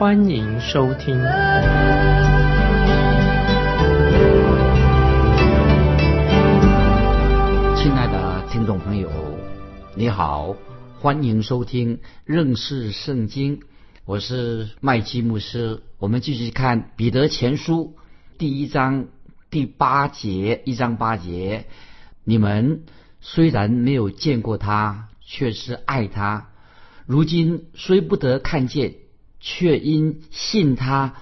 欢迎收听。亲爱的听众朋友，你好，欢迎收听认识圣经，我是麦基牧师。我们继续看彼得前书第一章第八节，一章八节。你们虽然没有见过他，却是爱他；如今虽不得看见，却因信他，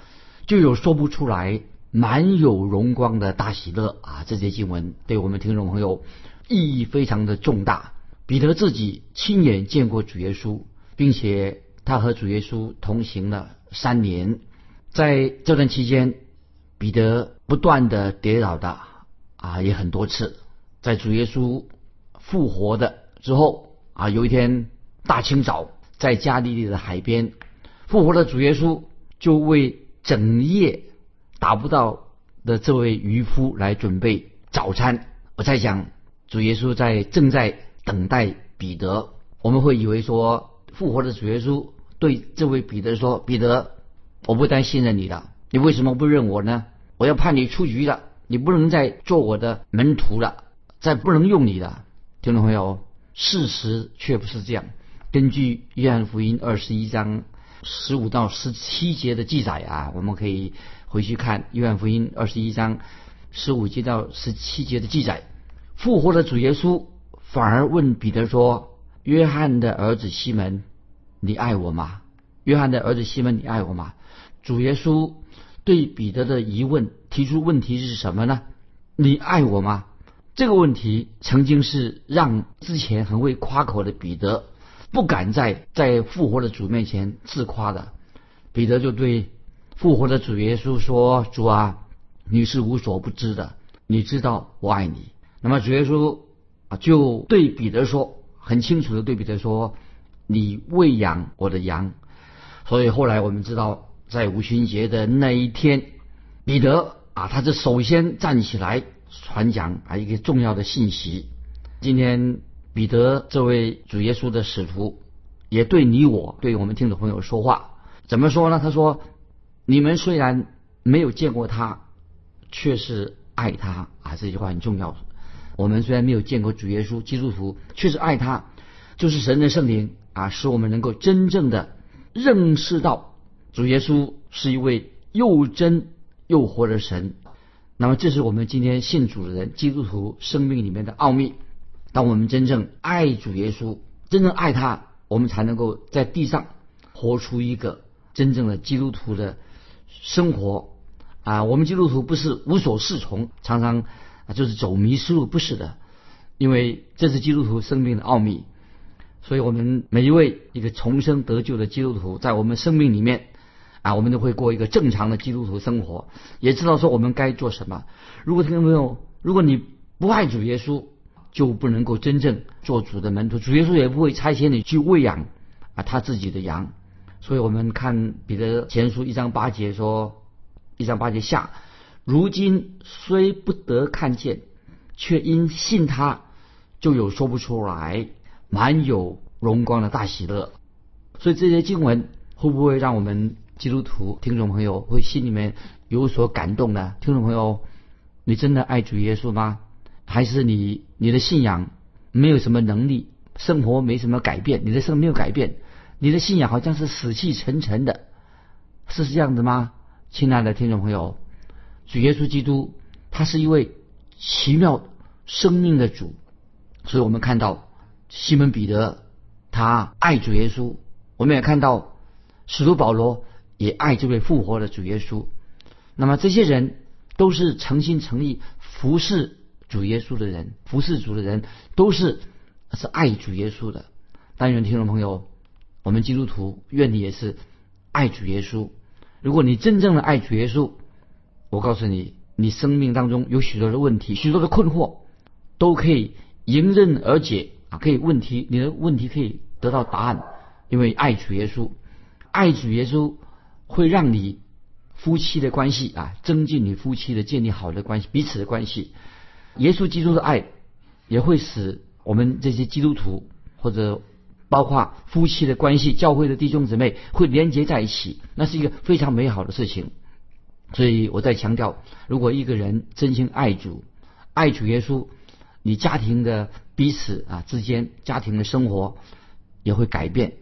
就有说不出来、满有荣光的大喜乐啊！这些经文对我们听众朋友意义非常的重大。彼得自己亲眼见过主耶稣，并且他和主耶稣同行了三年，在这段期间，彼得不断的跌倒的啊，也很多次。在主耶稣复活的之后啊，有一天大清早，在加利利的海边，复活的主耶稣就为整夜打不到的这位渔夫来准备早餐。我在想主耶稣在正在等待彼得，我们会以为说复活的主耶稣对这位彼得说：“彼得，我不单信任你了，你为什么不认我呢？我要判你出局了，你不能再做我的门徒了。”再不能用你了听众朋友，事实却不是这样。根据约翰福音二十一章十五到十七节的记载啊，我们可以回去看约翰福音二十一章十五节到十七节的记载。复活的主耶稣反而问彼得说：“约翰的儿子西门，你爱我吗？”约翰的儿子西门，你爱我吗？主耶稣对彼得的疑问提出问题是什么呢？你爱我吗？这个问题曾经是让之前很会夸口的彼得不敢在在复活的主面前自夸的。彼得就对复活的主耶稣说：“主啊，你是无所不知的，你知道我爱你。”那么主耶稣啊就对彼得说，很清楚的对彼得说：“你喂养我的羊。”所以后来我们知道，在五旬节的那一天，彼得啊，他是首先站起来。传讲啊，一个重要的信息。今天彼得这位主耶稣的使徒，也对你我，对我们听众朋友说话。怎么说呢？他说：“你们虽然没有见过他，却是爱他啊。”这句话很重要。我们虽然没有见过主耶稣，基督徒却是爱他，就是神的圣灵啊，使我们能够真正的认识到主耶稣是一位又真又活的神。那么，这是我们今天信主的人、基督徒生命里面的奥秘。当我们真正爱主耶稣，真正爱他，我们才能够在地上活出一个真正的基督徒的生活。啊，我们基督徒不是无所适从，常常啊就是走迷失路，不是的。因为这是基督徒生命的奥秘，所以我们每一位一个重生得救的基督徒，在我们生命里面。啊，我们都会过一个正常的基督徒生活，也知道说我们该做什么。如果听众朋友，如果你不爱主耶稣，就不能够真正做主的门徒，主耶稣也不会差遣你去喂养啊他自己的羊。所以我们看彼得前书一章八节说，一章八节下，如今虽不得看见，却因信他，就有说不出来满有荣光的大喜乐。所以这些经文会不会让我们？基督徒听众朋友会心里面有所感动呢。听众朋友，你真的爱主耶稣吗？还是你你的信仰没有什么能力，生活没什么改变，你的生没有改变，你的信仰好像是死气沉沉的，是这样子吗？亲爱的听众朋友，主耶稣基督他是一位奇妙生命的主，所以我们看到西门彼得他爱主耶稣，我们也看到使徒保罗。也爱这位复活的主耶稣，那么这些人都是诚心诚意服侍主耶稣的人，服侍主的人都是是爱主耶稣的。但愿听众朋友，我们基督徒愿你也是爱主耶稣，如果你真正的爱主耶稣，我告诉你，你生命当中有许多的问题、许多的困惑，都可以迎刃而解啊！可以问题，你的问题可以得到答案，因为爱主耶稣，爱主耶稣会让你夫妻的关系啊，增进你夫妻的建立好的关系，彼此的关系。耶稣基督的爱也会使我们这些基督徒或者。包括夫妻的关系，教会的弟兄姊妹会连接在一起，那是一个非常美好的事情。所以我在强调，如果一个人真心爱主，爱主耶稣，你家庭的彼此啊之间，家庭的生活也会改变，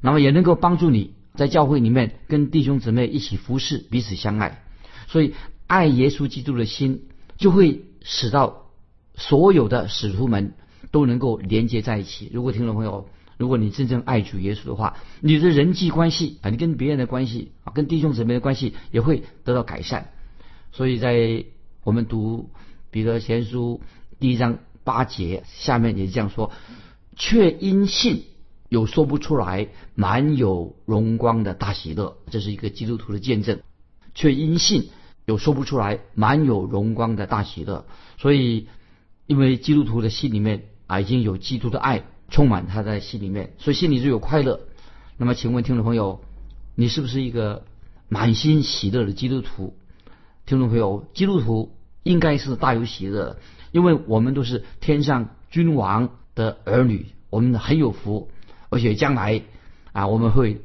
那么也能够帮助你在教会里面跟弟兄姊妹一起服侍，彼此相爱。所以爱耶稣基督的心，就会使到所有的使徒们都能够连接在一起。如果听众朋友，如果你真正爱主耶稣的话，你的人际关系啊，你跟别人的关系啊，跟弟兄姊妹的关系也会得到改善。所以在我们读彼得前书第一章八节下面也这样说：却因信有说不出来满有荣光的大喜乐，这是一个基督徒的见证。却因信有说不出来满有荣光的大喜乐。所以，因为基督徒的心里面啊，已经有基督的爱。充满他在心里面，所以心里就有快乐。那么，请问听众朋友，你是不是一个满心喜乐的基督徒？听众朋友，基督徒应该是大有喜乐，因为我们都是天上君王的儿女，我们很有福，而且将来啊，我们会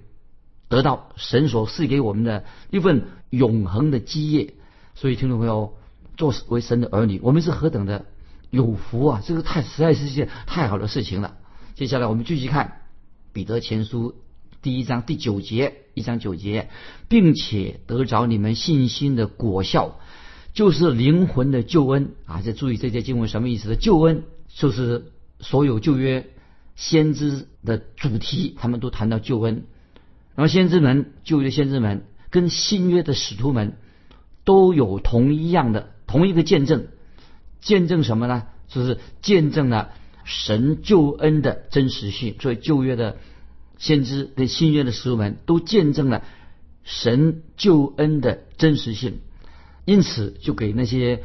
得到神所赐给我们的一份永恒的基业。所以，听众朋友，作为神的儿女，我们是何等的有福啊！这个太实在是一件太好的事情了。接下来我们继续看《彼得前书》第一章第九节，一章九节，并且得着你们信心的果效，就是灵魂的救恩啊！再注意这些经文什么意思的？救恩就是所有旧约先知的主题，他们都谈到救恩。然后先知们，旧约先知们跟新约的使徒们都有同一样的同一个见证，见证什么呢？就是见证了。神救恩的真实性，所以旧约的先知跟新约的使徒们都见证了神救恩的真实性，因此就给那些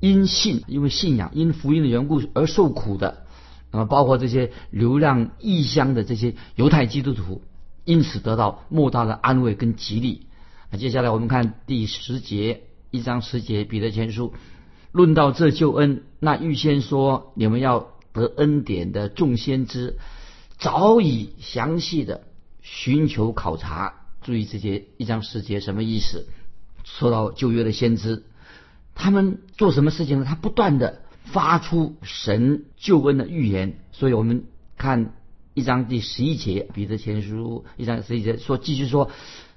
因信因为信仰因福音的缘故而受苦的，那么包括这些流浪异乡的这些犹太基督徒，因此得到莫大的安慰跟激励。那接下来我们看第十节一章十节彼得前书，论到这救恩，那预先说你们要。得恩典的众先知早已详细的寻求考察，注意这些一章十节什么意思？说到旧约的先知，他们做什么事情呢？他不断的发出神救恩的预言。所以我们看一章第十一节，彼得前书一章十一节说，继续说，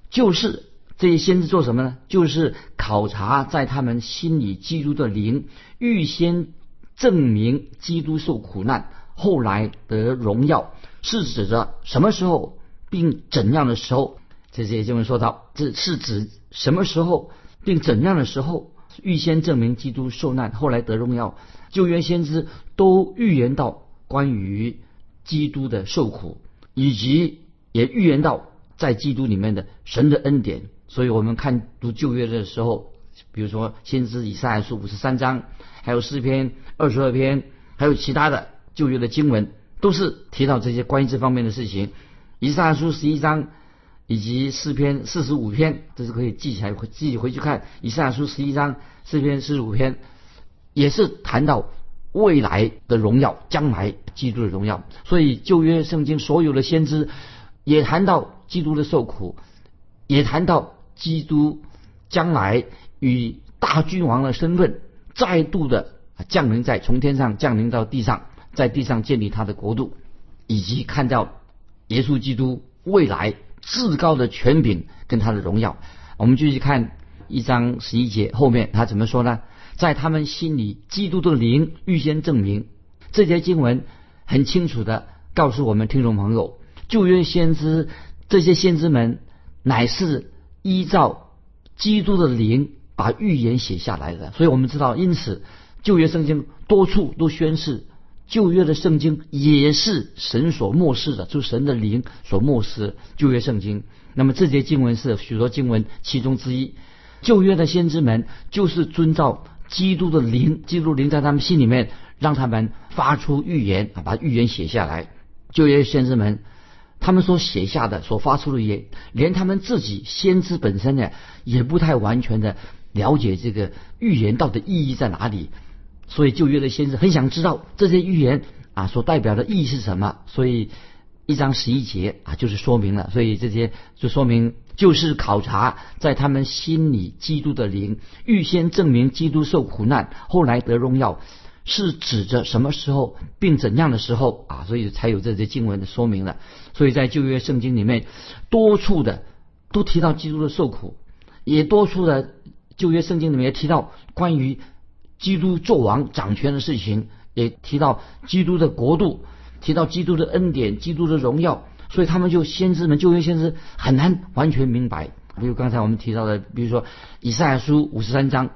就是这些先知做什么呢？就是考察在他们心里基督的灵预先。证明基督受苦难，后来得荣耀，是指着什么时候，并怎样的时候？这些经文说到，这是指什么时候，并怎样的时候，预先证明基督受难，后来得荣耀。旧约先知都预言到关于基督的受苦，以及也预言到在基督里面的神的恩典。所以我们看读旧约的时候，比如说先知以赛亚书五十三章。还有诗篇二十二篇，还有其他的旧约的经文，都是提到这些关于这方面的事情。以赛亚书十一章以及诗篇四十五篇，这是可以记起来，自己回去看。以赛亚书十一章、诗篇四十五篇，也是谈到未来的荣耀，将来基督的荣耀。所以旧约圣经所有的先知也谈到基督的受苦，也谈到基督将来与大君王的身份。再度的降临在从天上降临到地上，在地上建立他的国度，以及看到耶稣基督未来至高的权柄跟他的荣耀。我们继续看一章十一节后面他怎么说呢？在他们心里，基督的灵预先证明。这节经文很清楚的告诉我们听众朋友，旧约先知这些先知们乃是依照基督的灵。把预言写下来的，所以我们知道，因此旧约圣经多处都宣示，旧约的圣经也是神所漠视的，就是神的灵所漠视旧约圣经。那么这节经文是许多经文其中之一。旧约的先知们就是遵照基督的灵，基督灵在他们心里面，让他们发出预言啊，把预言写下来。旧约先知们他们所写下的、所发出的言，连他们自己先知本身呢，也不太完全的了解这个预言到底意义在哪里。所以旧约的先知很想知道这些预言啊所代表的意义是什么。所以一章十一节啊，就是说明了。所以这些就说明。就是考察在他们心里基督的灵，预先证明基督受苦难，后来得荣耀，是指着什么时候并怎样的时候啊？所以才有这些经文的说明了。所以在旧约圣经里面，多处的都提到基督的受苦，也多处的旧约圣经里面提到关于基督做王掌权的事情，也提到基督的国度，提到基督的恩典，基督的荣耀。所以他们就先知们旧约先知很难完全明白，比如刚才我们提到的，比如说以赛亚书五十三章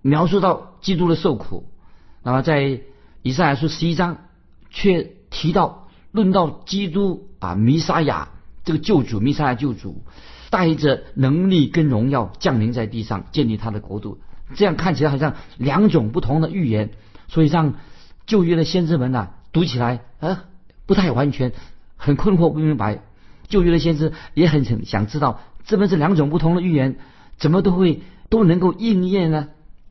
描述到基督的受苦，那么在以赛亚书十一章却提到论到基督啊弥撒亚这个救主弥撒亚救主带着能力跟荣耀降临在地上建立他的国度，这样看起来好像两种不同的预言，所以让旧约的先知们呐读起来啊不太完全。很困惑不明白，旧约的先知也很想想知道，这边这两种不同的预言，怎么都会都能够应验呢？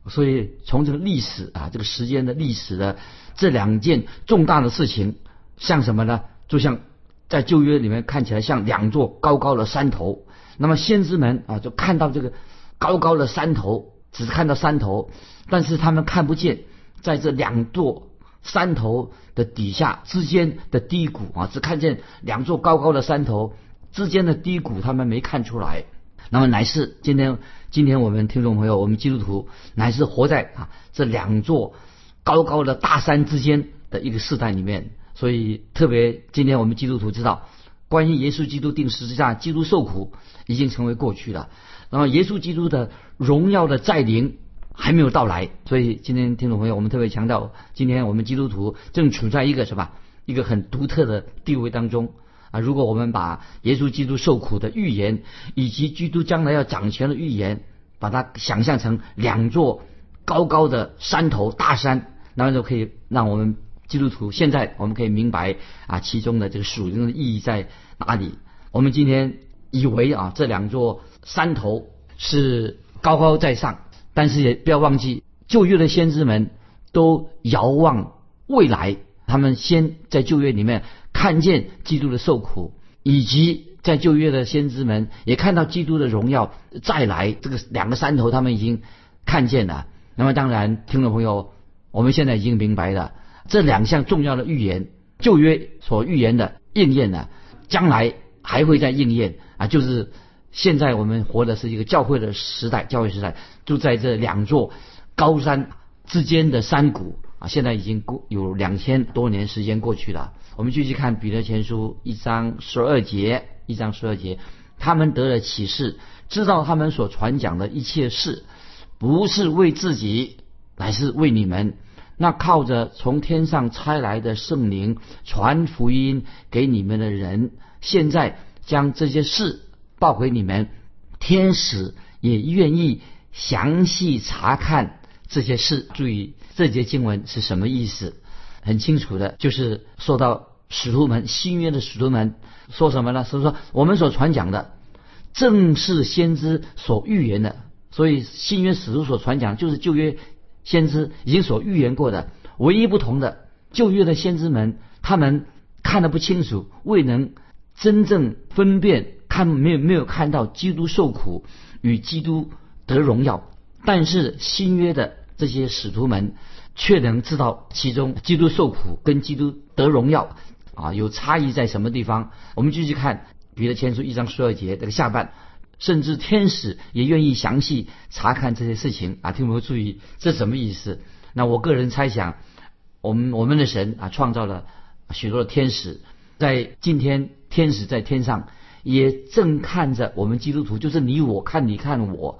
所以从这个历史啊，这个时间的历史的这两件重大的事情，像什么呢？就像在旧约里面看起来像两座高高的山头。那么先知们啊，就看到这个高高的山头，只看到山头，但是他们看不见在这两座。山头的底下之间的低谷啊，只看见两座高高的山头之间的低谷，他们没看出来。那么乃是今天，今天我们听众朋友，我们基督徒乃是活在啊这两座高高的大山之间的一个时代里面。所以特别今天我们基督徒知道，关于耶稣基督定十字架、基督受苦已经成为过去了。那么耶稣基督的荣耀的再临。还没有到来，所以今天听众朋友，我们特别强调，今天我们基督徒正处在一个什么一个很独特的地位当中啊！如果我们把耶稣基督受苦的预言，以及基督将来要掌权的预言，把它想象成两座高高的山头大山，那么就可以让我们基督徒现在我们可以明白啊其中的这个属灵的意义在哪里。我们今天以为啊这两座山头是高高在上。但是也不要忘记，旧约的先知们都遥望未来，他们先在旧约里面看见基督的受苦，以及在旧约的先知们也看到基督的荣耀再来。这个两个山头，他们已经看见了。那么当然，听众朋友，我们现在已经明白了这两项重要的预言，旧约所预言的应验了，将来还会再应验啊，就是。现在我们活的是一个教会的时代，教会时代就在这两座高山之间的山谷啊，现在已经过有两千多年时间过去了。我们继续看彼得前书一章十二节，一章十二节，他们得了启示，知道他们所传讲的一切事，不是为自己，乃是为你们。那靠着从天上差来的圣灵传福音给你们的人，现在将这些事。报给你们，天使也愿意详细查看这些事。注意这节经文是什么意思？很清楚的，就是说到使徒们新约的使徒们说什么呢？是说我们所传讲的，正是先知所预言的。所以新约使徒所传讲，就是旧约先知已经所预言过的。唯一不同的，旧约的先知们他们看得不清楚，未能真正分辨。看没有没有看到基督受苦与基督得荣耀，但是新约的这些使徒们却能知道其中基督受苦跟基督得荣耀啊有差异在什么地方？我们继续看彼得前书一章十二节这个下半，甚至天使也愿意详细查看这些事情啊，听我们注意这什么意思？那我个人猜想，我们我们的神啊创造了许多的天使，在今天天使在天上。也正看着我们基督徒，就是你我看你看我，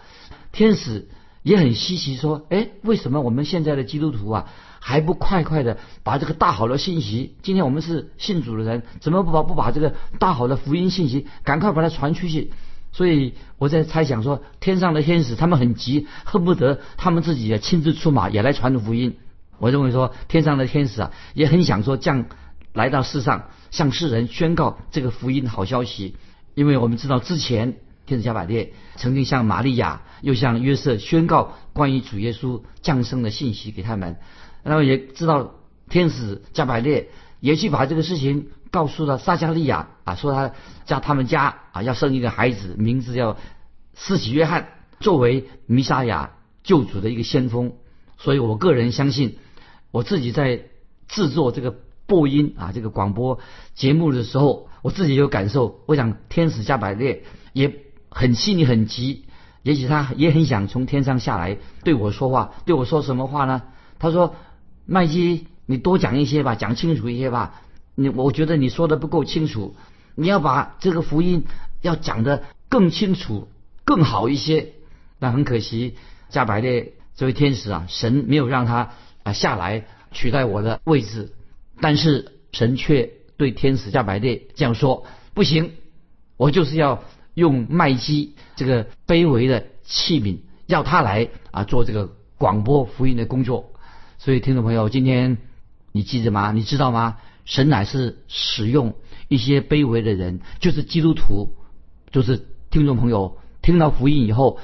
天使也很稀奇，说：哎，为什么我们现在的基督徒啊，还不快快的把这个大好的信息，今天我们是信主的人，怎么不把不把这个大好的福音信息赶快把它传出去？所以我在猜想说，天上的天使他们很急，恨不得他们自己也亲自出马，也来传福音。我认为说，天上的天使啊，也很想说降来到世上，向世人宣告这个福音的好消息。因为我们知道之前天使加百列曾经向玛利亚又向约瑟宣告关于主耶稣降生的信息给他们，然后也知道天使加百列也去把这个事情告诉了撒加利亚啊，说他家他们家啊要生一个孩子，名字叫施洗约翰，作为弥撒亚救主的一个先锋。所以我个人相信。我自己在制作这个播音啊，这个广播节目的时候，我自己有感受。我想天使加百列也很心里很急，也许他也很想从天上下来对我说话。对我说什么话呢？他说：“麦基，你多讲一些吧，讲清楚一些吧。你我觉得你说的不够清楚，你要把这个福音要讲的更清楚、更好一些。”那很可惜，加百列这位天使啊，神没有让他啊。下来取代我的位置，但是神却对天使加百列这样说：“不行，我就是要用麦基这个卑微的器皿，要他来啊做这个广播福音的工作。”所以，听众朋友，今天你记着吗？你知道吗？神乃是使用一些卑微的人，就是基督徒，就是听众朋友听到福音以后，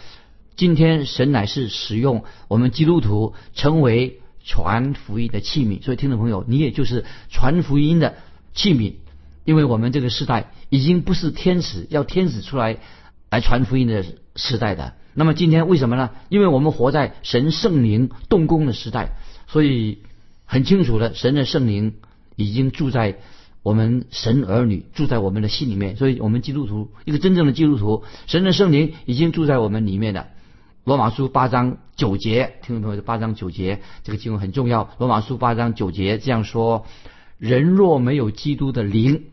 今天神乃是使用我们基督徒成为。传福音的器皿，所以听众朋友，你也就是传福音的器皿，因为我们这个时代已经不是天使要天使出来来传福音的时代的。那么今天为什么呢？因为我们活在神圣灵动工的时代，所以很清楚的，神的圣灵已经住在我们神儿女住在我们的心里面，所以我们基督徒一个真正的基督徒，神的圣灵已经住在我们里面的。罗马书八章九节，听众朋友，八章九节这个经文很重要。罗马书八章九节这样说：人若没有基督的灵，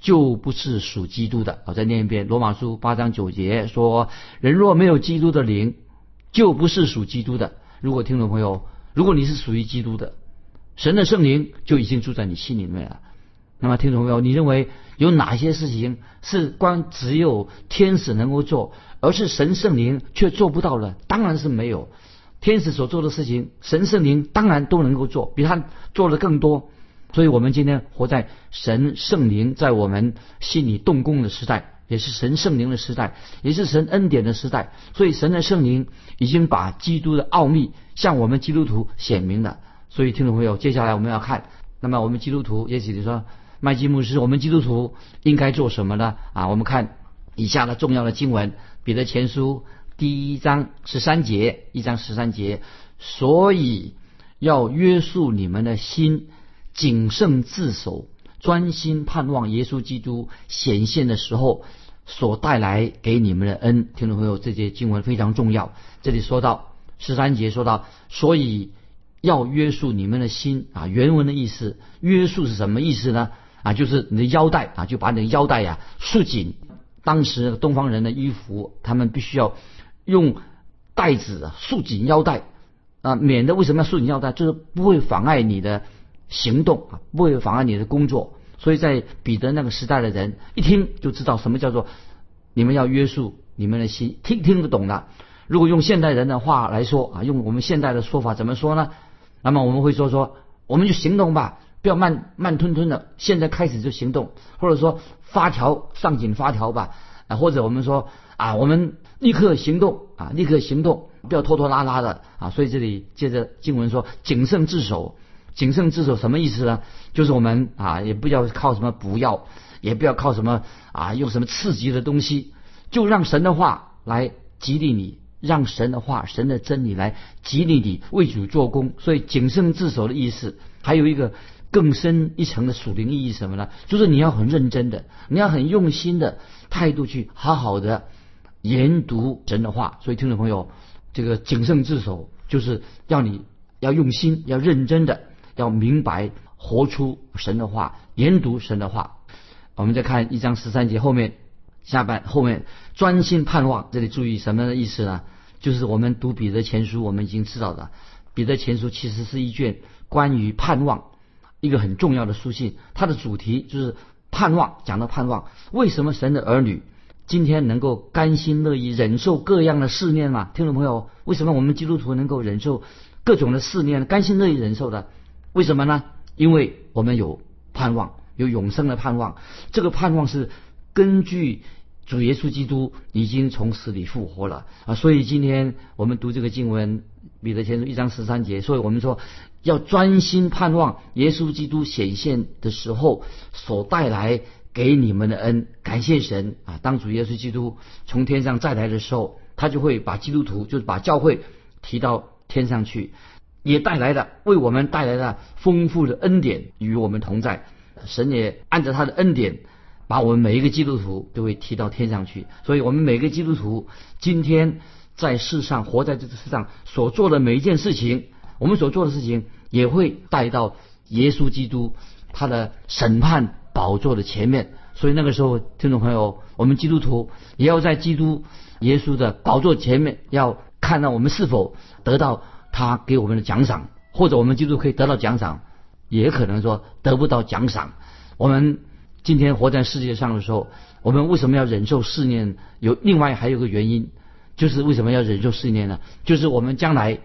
就不是属基督的。我再念一遍，罗马书八章九节说：人若没有基督的灵，就不是属基督的。如果听众朋友，如果你是属于基督的，神的圣灵就已经住在你心里面了。那么，听众朋友，你认为有哪些事情是光只有天使能够做？而是神圣灵却做不到了，当然是没有。天使所做的事情，神圣灵当然都能够做，比他做的更多。所以，我们今天活在神圣灵在我们心里动工的时代，也是神圣灵的时代，也是神恩典的时代。所以，神的圣灵已经把基督的奥秘向我们基督徒显明了。所以，听众朋友，接下来我们要看，那么我们基督徒，也许你说麦基牧师，我们基督徒应该做什么呢？啊，我们看以下的重要的经文。彼得前书第一章十三节，一章十三节，所以要约束你们的心，谨慎自守，专心盼望耶稣基督显现的时候所带来给你们的恩。听众朋友，这节经文非常重要。这里说到十三节，说到所以要约束你们的心啊。原文的意思，约束是什么意思呢？啊，就是你的腰带啊，就把你的腰带呀束紧。当时东方人的衣服，他们必须要用带子束紧腰带啊，免得为什么要束紧腰带？就是不会妨碍你的行动啊，不会妨碍你的工作。所以在彼得那个时代的人一听就知道什么叫做你们要约束你们的心，听听得懂的。如果用现代人的话来说啊，用我们现代的说法怎么说呢？那么我们会说说，我们就行动吧。不要慢慢吞吞的，现在开始就行动，或者说发条上紧发条吧，啊，或者我们说啊，我们立刻行动啊，立刻行动，不要拖拖拉拉的啊。所以这里接着经文说谨慎自守，谨慎自守什么意思呢？就是我们啊，也不要靠什么补药，也不要靠什么啊，用什么刺激的东西，就让神的话来激励你，让神的话、神的真理来激励你为主做工。所以谨慎自守的意思还有一个。更深一层的属灵意义什么呢？就是你要很认真的，你要很用心的态度去好好的研读神的话。所以听众朋友，这个谨慎自守，就是要你要用心，要认真的，要明白活出神的话，研读神的话。我们再看一章十三节后面下半后面，专心盼望。这里注意什么的意思呢？就是我们读彼得前书，我们已经知道的，彼得前书其实是一卷。关于盼望一个很重要的书信，它的主题就是盼望，讲到盼望。为什么神的儿女今天能够甘心乐意忍受各样的试炼嘛？听众朋友，为什么我们基督徒能够忍受各种的试炼，甘心乐意忍受的？为什么呢？因为我们有盼望，有永生的盼望。这个盼望是根据。主耶稣基督已经从死里复活了啊！所以今天我们读这个经文，彼得前书一章十三节，所以我们说要专心盼望耶稣基督显现的时候所带来给你们的恩，感谢神啊！当主耶稣基督从天上再来的时候，他就会把基督徒，就是把教会提到天上去，也带来了为我们带来了丰富的恩典与我们同在。神也按照他的恩典。把我们每一个基督徒都会提到天上去，所以我们每个基督徒今天在世上活在这个世上所做的每一件事情，我们所做的事情也会带到耶稣基督他的审判宝座的前面。所以那个时候，听众朋友，我们基督徒也要在基督耶稣的宝座前面，要看到我们是否得到他给我们的奖赏，或者我们基督可以得到奖赏，也可能说得不到奖赏。我们。今天活在世界上的时候，我们为什么要忍受试炼？有另外还有个原因，就是为什么要忍受试炼呢？就是我们将来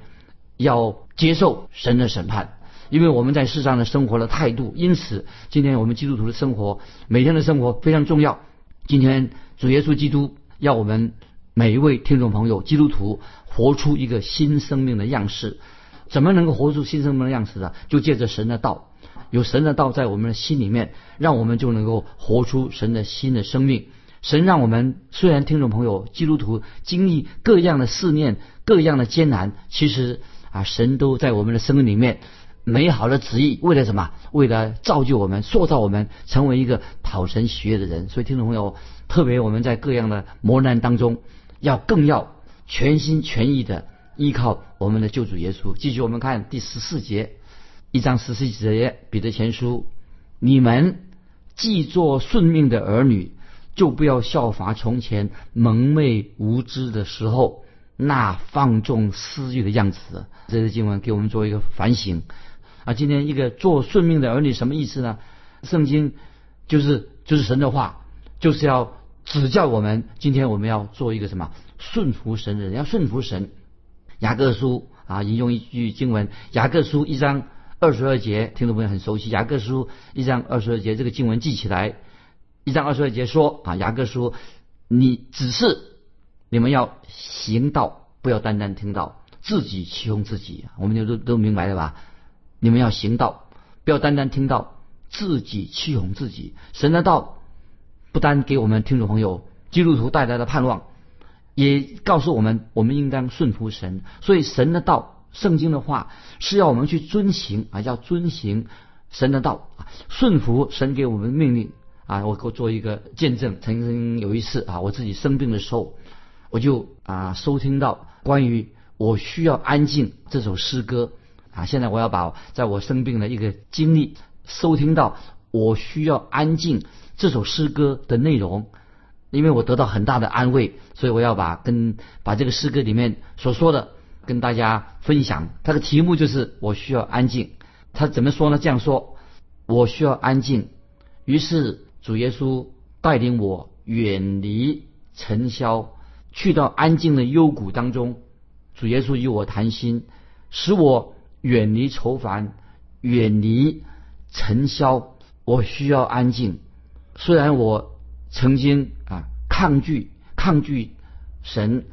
要接受神的审判，因为我们在世上的生活的态度。因此，今天我们基督徒的生活，每天的生活非常重要。今天主耶稣基督要我们每一位听众朋友，基督徒活出一个新生命的样式。怎么能够活出新生命的样式呢？就借着神的道。有神的道在我们的心里面，让我们就能够活出神的新的生命。神让我们虽然听众朋友基督徒经历各样的试炼、各样的艰难，其实啊，神都在我们的生命里面美好的旨意，为了什么？为了造就我们、塑造我们，成为一个讨神喜悦的人。所以听众朋友，特别我们在各样的磨难当中，要更要全心全意的依靠我们的救主耶稣。继续我们看第十四节。一章十四节，彼得前书：你们既做顺命的儿女，就不要效法从前蒙昧无知的时候那放纵私欲的样子。这是经文给我们做一个反省啊！今天一个做顺命的儿女什么意思呢？圣经就是就是神的话，就是要指教我们。今天我们要做一个什么顺服神的人，要顺服神。雅各书啊，引用一句经文：雅各书一章。二十二节，听众朋友很熟悉。雅各书一章二十二节，这个经文记起来。一章二十二节说啊，雅各书，你只是你们要行道，不要单单听到，自己欺哄自己。我们就都都明白了吧？你们要行道，不要单单听到，自己欺哄自己。神的道不单给我们听众朋友基督徒带来的盼望，也告诉我们，我们应当顺服神。所以神的道。圣经的话是要我们去遵行啊，要遵行神的道啊，顺服神给我们的命令啊。我给我做一个见证，曾经有一次啊，我自己生病的时候，我就啊收听到关于我需要安静这首诗歌啊。现在我要把在我生病的一个经历收听到我需要安静这首诗歌的内容，因为我得到很大的安慰，所以我要把跟把这个诗歌里面所说的。跟大家分享，他的题目就是“我需要安静”。他怎么说呢？这样说：“我需要安静。”于是主耶稣带领我远离尘嚣，去到安静的幽谷当中。主耶稣与我谈心，使我远离愁烦，远离尘嚣。我需要安静。虽然我曾经啊抗拒抗拒神，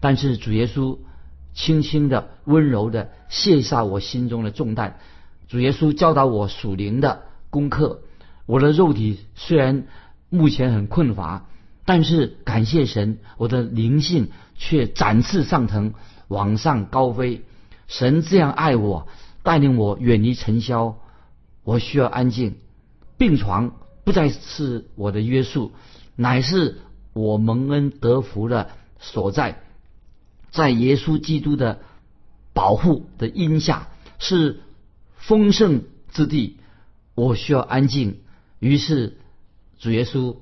但是主耶稣。轻轻的、温柔的卸下我心中的重担。主耶稣教导我属灵的功课。我的肉体虽然目前很困乏，但是感谢神，我的灵性却展翅上腾，往上高飞。神这样爱我，带领我远离尘嚣。我需要安静，病床不再是我的约束，乃是我蒙恩得福的所在。在耶稣基督的保护的荫下，是丰盛之地。我需要安静，于是主耶稣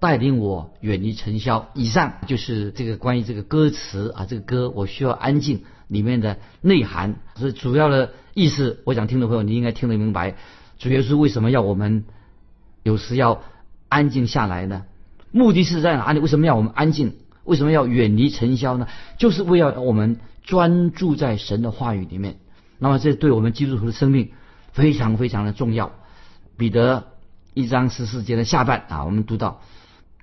带领我远离尘嚣。以上就是这个关于这个歌词啊，这个歌我需要安静里面的内涵。所以主要的意思，我想听众朋友你应该听得明白。主耶稣为什么要我们有时要安静下来呢？目的是在哪里？为什么要我们安静？为什么要远离尘嚣呢？就是为了我们专注在神的话语里面。那么这对我们基督徒的生命非常非常的重要。彼得一章十四节的下半啊，我们读到：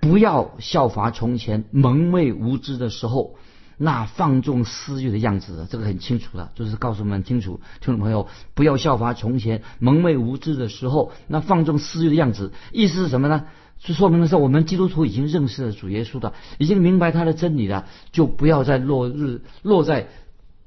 不要效法从前蒙昧无知的时候那放纵私欲的样子。这个很清楚的，就是告诉我们清楚，听众朋友，不要效法从前蒙昧无知的时候那放纵私欲的样子。意思是什么呢？就说明的是，我们基督徒已经认识了主耶稣的，已经明白他的真理了，就不要再落日落在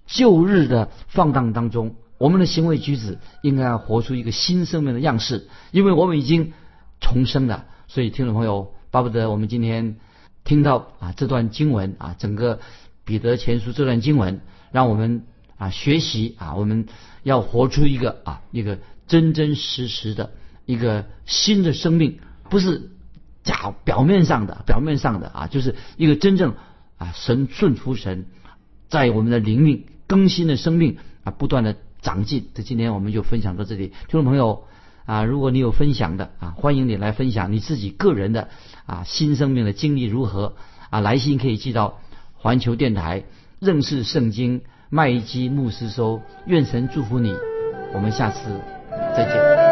旧日的放荡当中。我们的行为举止应该要活出一个新生命的样式，因为我们已经重生了。所以，听众朋友，巴不得我们今天听到啊这段经文啊，整个彼得前书这段经文，让我们啊学习啊，我们要活出一个啊一个真真实实的一个新的生命，不是。假表面上的，表面上的啊，就是一个真正啊神顺服神，在我们的灵命更新的生命啊，不断的长进。这今天我们就分享到这里，听众朋友啊，如果你有分享的啊，欢迎你来分享你自己个人的啊新生命的经历如何啊，来信可以寄到环球电台认识圣经麦基牧师收，愿神祝福你，我们下次再见。